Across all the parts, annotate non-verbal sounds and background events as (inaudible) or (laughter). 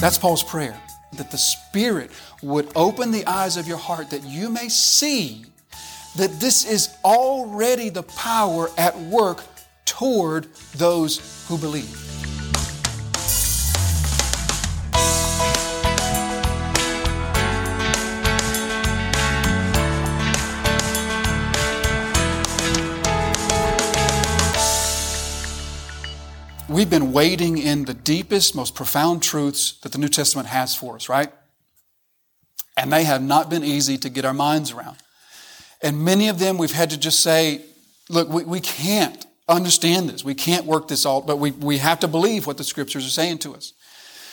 That's Paul's prayer that the Spirit would open the eyes of your heart that you may see that this is already the power at work toward those who believe. We've been wading in the deepest, most profound truths that the New Testament has for us, right? And they have not been easy to get our minds around. And many of them we've had to just say, look, we, we can't understand this. We can't work this out, but we, we have to believe what the scriptures are saying to us.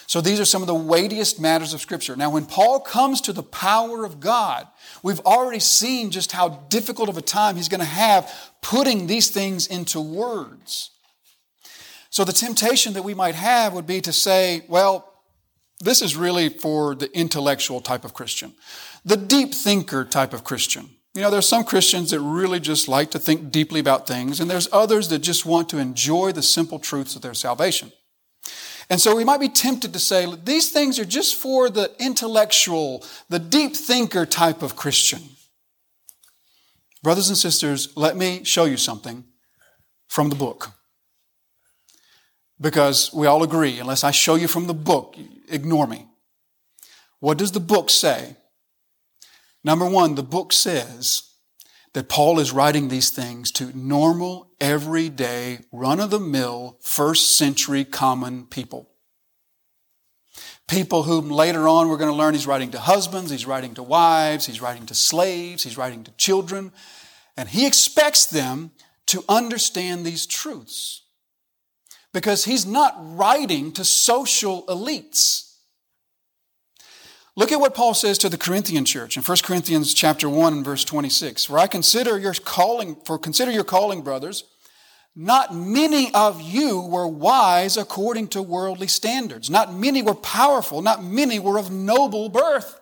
So these are some of the weightiest matters of scripture. Now, when Paul comes to the power of God, we've already seen just how difficult of a time he's going to have putting these things into words. So the temptation that we might have would be to say, well, this is really for the intellectual type of Christian, the deep thinker type of Christian. You know, there's some Christians that really just like to think deeply about things, and there's others that just want to enjoy the simple truths of their salvation. And so we might be tempted to say, these things are just for the intellectual, the deep thinker type of Christian. Brothers and sisters, let me show you something from the book. Because we all agree, unless I show you from the book, ignore me. What does the book say? Number one, the book says that Paul is writing these things to normal, everyday, run of the mill, first century common people. People whom later on we're going to learn he's writing to husbands, he's writing to wives, he's writing to slaves, he's writing to children. And he expects them to understand these truths because he's not writing to social elites. Look at what Paul says to the Corinthian church in 1 Corinthians chapter 1 and verse 26. For I consider your calling, for consider your calling, brothers, not many of you were wise according to worldly standards. Not many were powerful. Not many were of noble birth.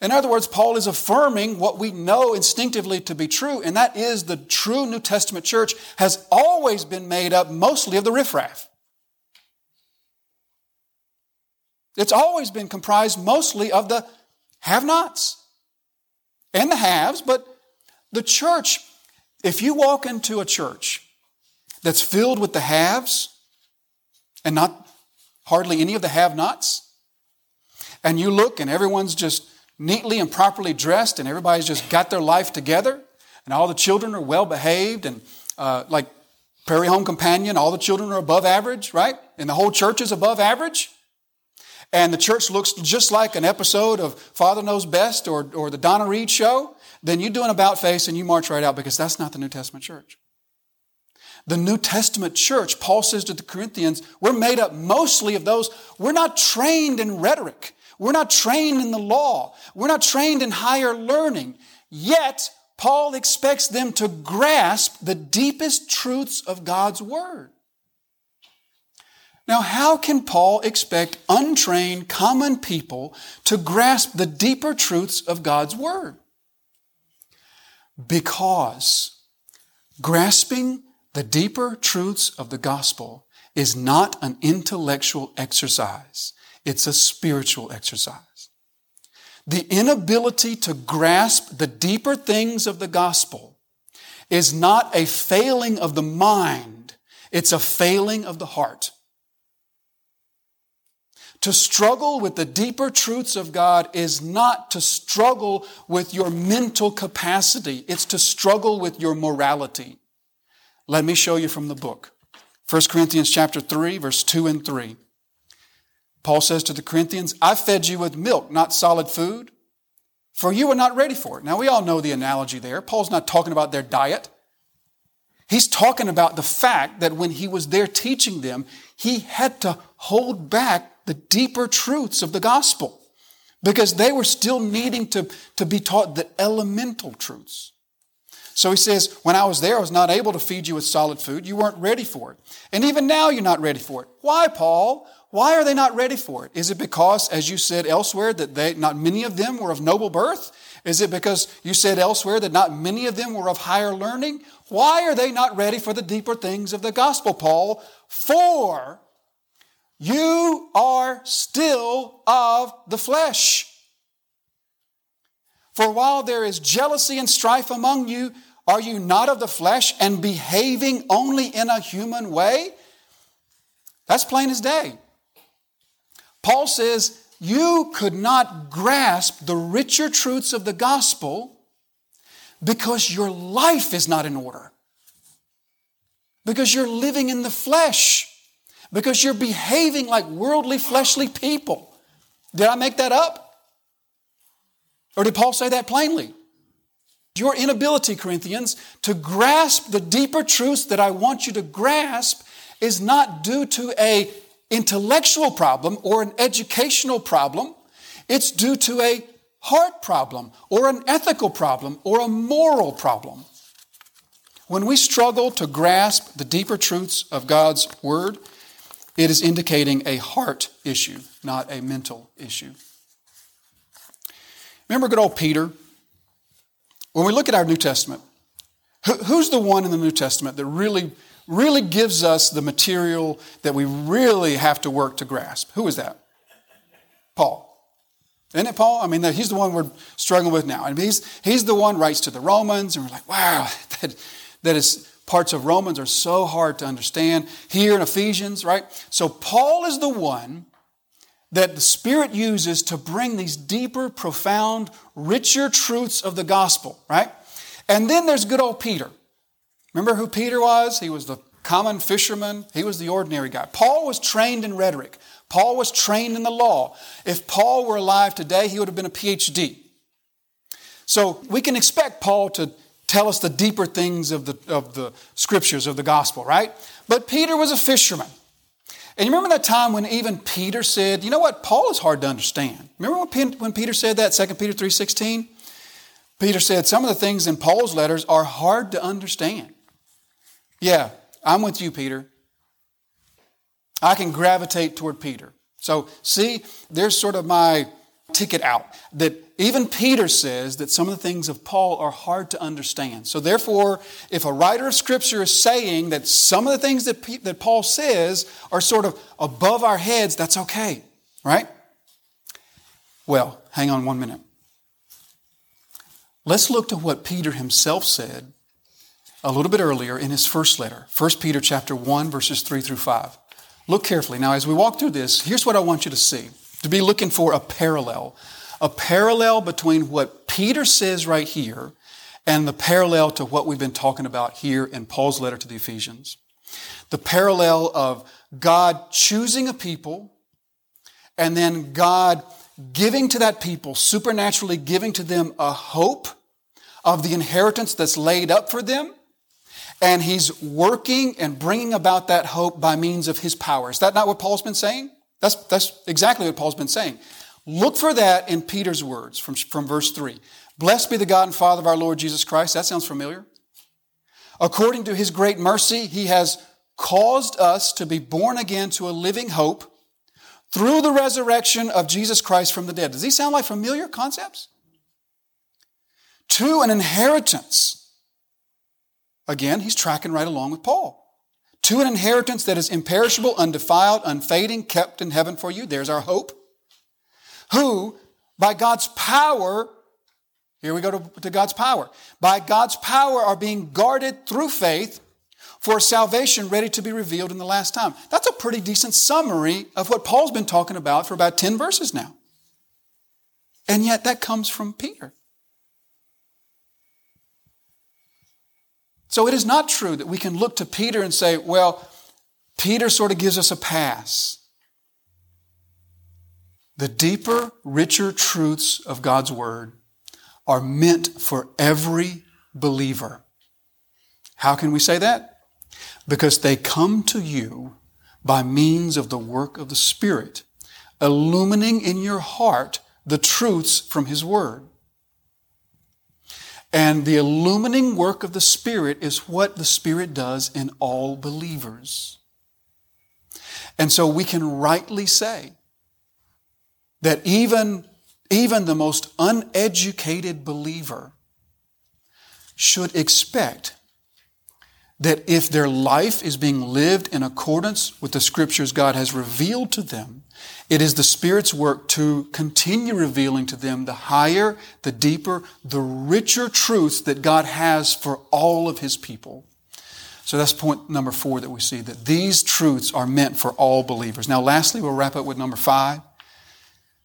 In other words, Paul is affirming what we know instinctively to be true, and that is the true New Testament church has always been made up mostly of the riffraff. It's always been comprised mostly of the have nots and the haves, but the church, if you walk into a church that's filled with the haves and not hardly any of the have nots, and you look and everyone's just neatly and properly dressed and everybody's just got their life together and all the children are well behaved and uh, like Prairie Home Companion, all the children are above average, right? And the whole church is above average. And the church looks just like an episode of Father Knows Best or, or the Donna Reed show, then you do an about face and you march right out because that's not the New Testament church. The New Testament church, Paul says to the Corinthians, we're made up mostly of those, we're not trained in rhetoric. We're not trained in the law. We're not trained in higher learning. Yet, Paul expects them to grasp the deepest truths of God's Word. Now, how can Paul expect untrained, common people to grasp the deeper truths of God's Word? Because grasping the deeper truths of the gospel is not an intellectual exercise. It's a spiritual exercise. The inability to grasp the deeper things of the gospel is not a failing of the mind, it's a failing of the heart. To struggle with the deeper truths of God is not to struggle with your mental capacity, it's to struggle with your morality. Let me show you from the book. 1 Corinthians chapter 3 verse 2 and 3. Paul says to the Corinthians, I fed you with milk, not solid food, for you were not ready for it. Now, we all know the analogy there. Paul's not talking about their diet. He's talking about the fact that when he was there teaching them, he had to hold back the deeper truths of the gospel because they were still needing to, to be taught the elemental truths. So he says, When I was there, I was not able to feed you with solid food. You weren't ready for it. And even now, you're not ready for it. Why, Paul? Why are they not ready for it? Is it because, as you said elsewhere, that they, not many of them were of noble birth? Is it because you said elsewhere that not many of them were of higher learning? Why are they not ready for the deeper things of the gospel, Paul? For you are still of the flesh. For while there is jealousy and strife among you, are you not of the flesh and behaving only in a human way? That's plain as day. Paul says, You could not grasp the richer truths of the gospel because your life is not in order, because you're living in the flesh, because you're behaving like worldly, fleshly people. Did I make that up? Or did Paul say that plainly? Your inability, Corinthians, to grasp the deeper truths that I want you to grasp is not due to a intellectual problem or an educational problem. It's due to a heart problem or an ethical problem or a moral problem. When we struggle to grasp the deeper truths of God's Word, it is indicating a heart issue, not a mental issue. Remember good old Peter? When we look at our New Testament, who's the one in the New Testament that really, really gives us the material that we really have to work to grasp? Who is that? Paul. Isn't it Paul? I mean, he's the one we're struggling with now. And he's, he's the one writes to the Romans, and we're like, wow, (laughs) that, that is parts of Romans are so hard to understand. Here in Ephesians, right? So Paul is the one that the Spirit uses to bring these deeper, profound, richer truths of the gospel, right? And then there's good old Peter. Remember who Peter was? He was the common fisherman, he was the ordinary guy. Paul was trained in rhetoric, Paul was trained in the law. If Paul were alive today, he would have been a PhD. So we can expect Paul to tell us the deeper things of the, of the scriptures, of the gospel, right? But Peter was a fisherman. And you remember that time when even Peter said, you know what, Paul is hard to understand. Remember when Peter said that, 2 Peter 3.16? Peter said, some of the things in Paul's letters are hard to understand. Yeah, I'm with you, Peter. I can gravitate toward Peter. So, see, there's sort of my ticket out that even Peter says that some of the things of Paul are hard to understand. So, therefore, if a writer of Scripture is saying that some of the things that, P- that Paul says are sort of above our heads, that's okay, right? Well, hang on one minute. Let's look to what Peter himself said a little bit earlier in his first letter, 1 Peter chapter 1 verses 3 through 5. Look carefully. Now as we walk through this, here's what I want you to see. To be looking for a parallel a parallel between what Peter says right here and the parallel to what we've been talking about here in Paul's letter to the Ephesians. The parallel of God choosing a people and then God giving to that people, supernaturally giving to them a hope of the inheritance that's laid up for them. And he's working and bringing about that hope by means of his power. Is that not what Paul's been saying? That's, that's exactly what Paul's been saying. Look for that in Peter's words from, from verse 3. Blessed be the God and Father of our Lord Jesus Christ. That sounds familiar. According to his great mercy, he has caused us to be born again to a living hope through the resurrection of Jesus Christ from the dead. Does these sound like familiar concepts? To an inheritance. Again, he's tracking right along with Paul. To an inheritance that is imperishable, undefiled, unfading, kept in heaven for you. There's our hope who, by God's power, here we go to, to, God's power, by God's power are being guarded through faith for salvation ready to be revealed in the last time. That's a pretty decent summary of what Paul's been talking about for about 10 verses now. And yet that comes from Peter. So it is not true that we can look to Peter and say, well, Peter sort of gives us a pass. The deeper, richer truths of God's Word are meant for every believer. How can we say that? Because they come to you by means of the work of the Spirit, illumining in your heart the truths from His Word. And the illumining work of the Spirit is what the Spirit does in all believers. And so we can rightly say that even, even the most uneducated believer should expect that if their life is being lived in accordance with the scriptures God has revealed to them, it is the Spirit's work to continue revealing to them the higher, the deeper, the richer truths that God has for all of His people. So that's point number four that we see that these truths are meant for all believers. Now, lastly, we'll wrap up with number five.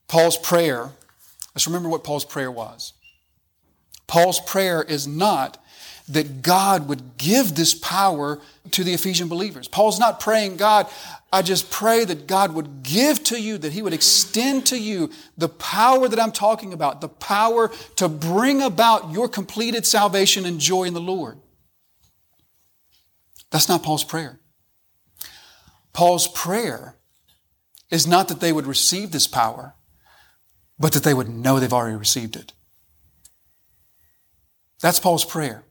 Paul's prayer. Let's remember what Paul's prayer was. Paul's prayer is not that God would give this power to the Ephesian believers. Paul's not praying, God, I just pray that God would give to you, that He would extend to you the power that I'm talking about, the power to bring about your completed salvation and joy in the Lord. That's not Paul's prayer. Paul's prayer is not that they would receive this power, but that they would know they've already received it. That's Paul's prayer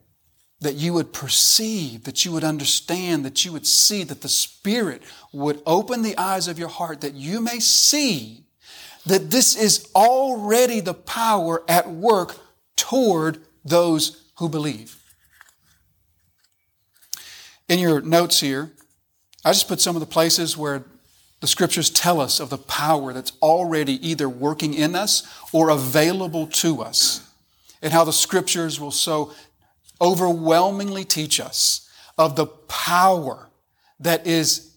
that you would perceive, that you would understand, that you would see, that the Spirit would open the eyes of your heart, that you may see that this is already the power at work toward those who believe. In your notes here, I just put some of the places where the scriptures tell us of the power that's already either working in us or available to us, and how the scriptures will so overwhelmingly teach us of the power that is,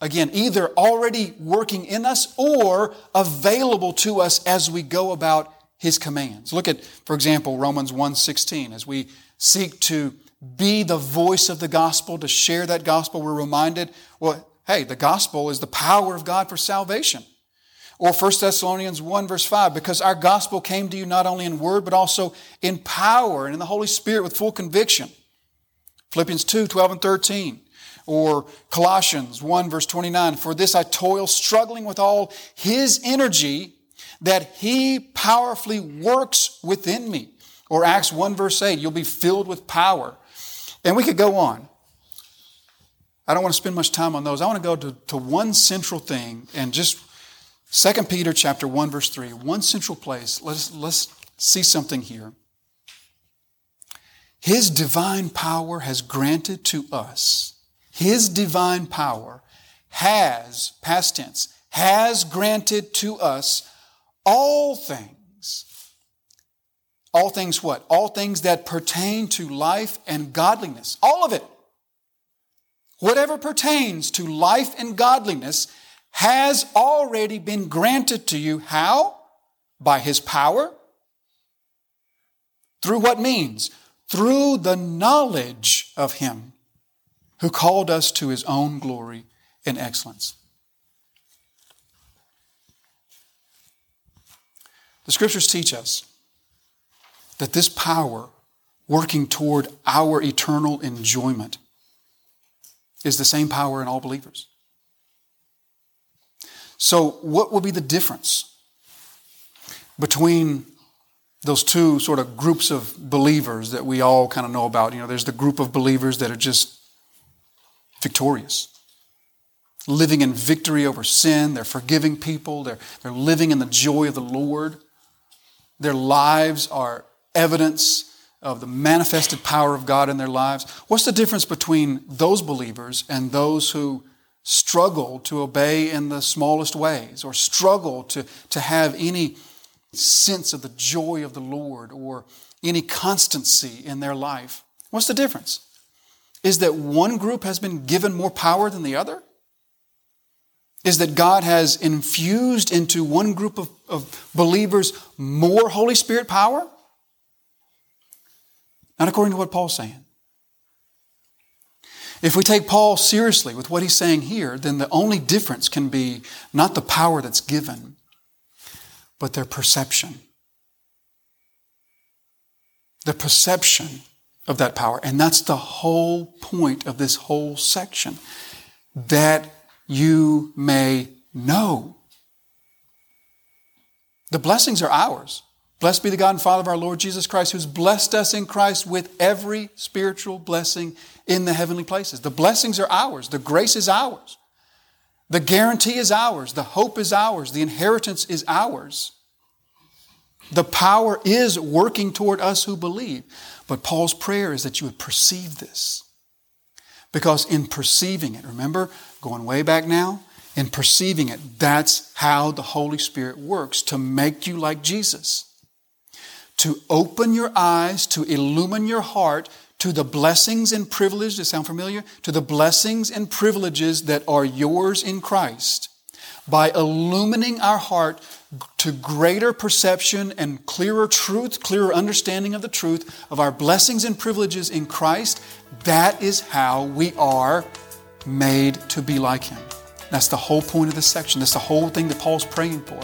again, either already working in us or available to us as we go about his commands. Look at, for example, Romans 1:16 as we seek to be the voice of the gospel, to share that gospel, we're reminded, well, hey, the gospel is the power of God for salvation. Or 1 Thessalonians 1 verse 5, because our gospel came to you not only in word, but also in power and in the Holy Spirit with full conviction. Philippians 2, 12 and 13. Or Colossians 1 verse 29, for this I toil, struggling with all his energy that he powerfully works within me. Or Acts 1 verse 8, you'll be filled with power. And we could go on. I don't want to spend much time on those. I want to go to, to one central thing and just 2 Peter chapter 1 verse 3, one central place. Let's, let's see something here. His divine power has granted to us. His divine power has, past tense, has granted to us all things. All things what? All things that pertain to life and godliness. All of it. Whatever pertains to life and godliness has already been granted to you. How? By His power. Through what means? Through the knowledge of Him who called us to His own glory and excellence. The scriptures teach us that this power working toward our eternal enjoyment is the same power in all believers. So, what will be the difference between those two sort of groups of believers that we all kind of know about? You know, there's the group of believers that are just victorious, living in victory over sin. They're forgiving people, they're, they're living in the joy of the Lord. Their lives are evidence of the manifested power of God in their lives. What's the difference between those believers and those who struggle to obey in the smallest ways or struggle to, to have any sense of the joy of the Lord or any constancy in their life. What's the difference? Is that one group has been given more power than the other? Is that God has infused into one group of, of believers more Holy Spirit power? Not according to what Paul's saying. If we take Paul seriously with what he's saying here, then the only difference can be not the power that's given, but their perception. The perception of that power. And that's the whole point of this whole section. That you may know. The blessings are ours. Blessed be the God and Father of our Lord Jesus Christ, who's blessed us in Christ with every spiritual blessing in the heavenly places. The blessings are ours. The grace is ours. The guarantee is ours. The hope is ours. The inheritance is ours. The power is working toward us who believe. But Paul's prayer is that you would perceive this, Because in perceiving it, remember, going way back now, in perceiving it, that's how the Holy Spirit works to make you like Jesus. To open your eyes, to illumine your heart to the blessings and privileges, does sound familiar? To the blessings and privileges that are yours in Christ by illumining our heart to greater perception and clearer truth, clearer understanding of the truth of our blessings and privileges in Christ, that is how we are made to be like Him. That's the whole point of this section. That's the whole thing that Paul's praying for.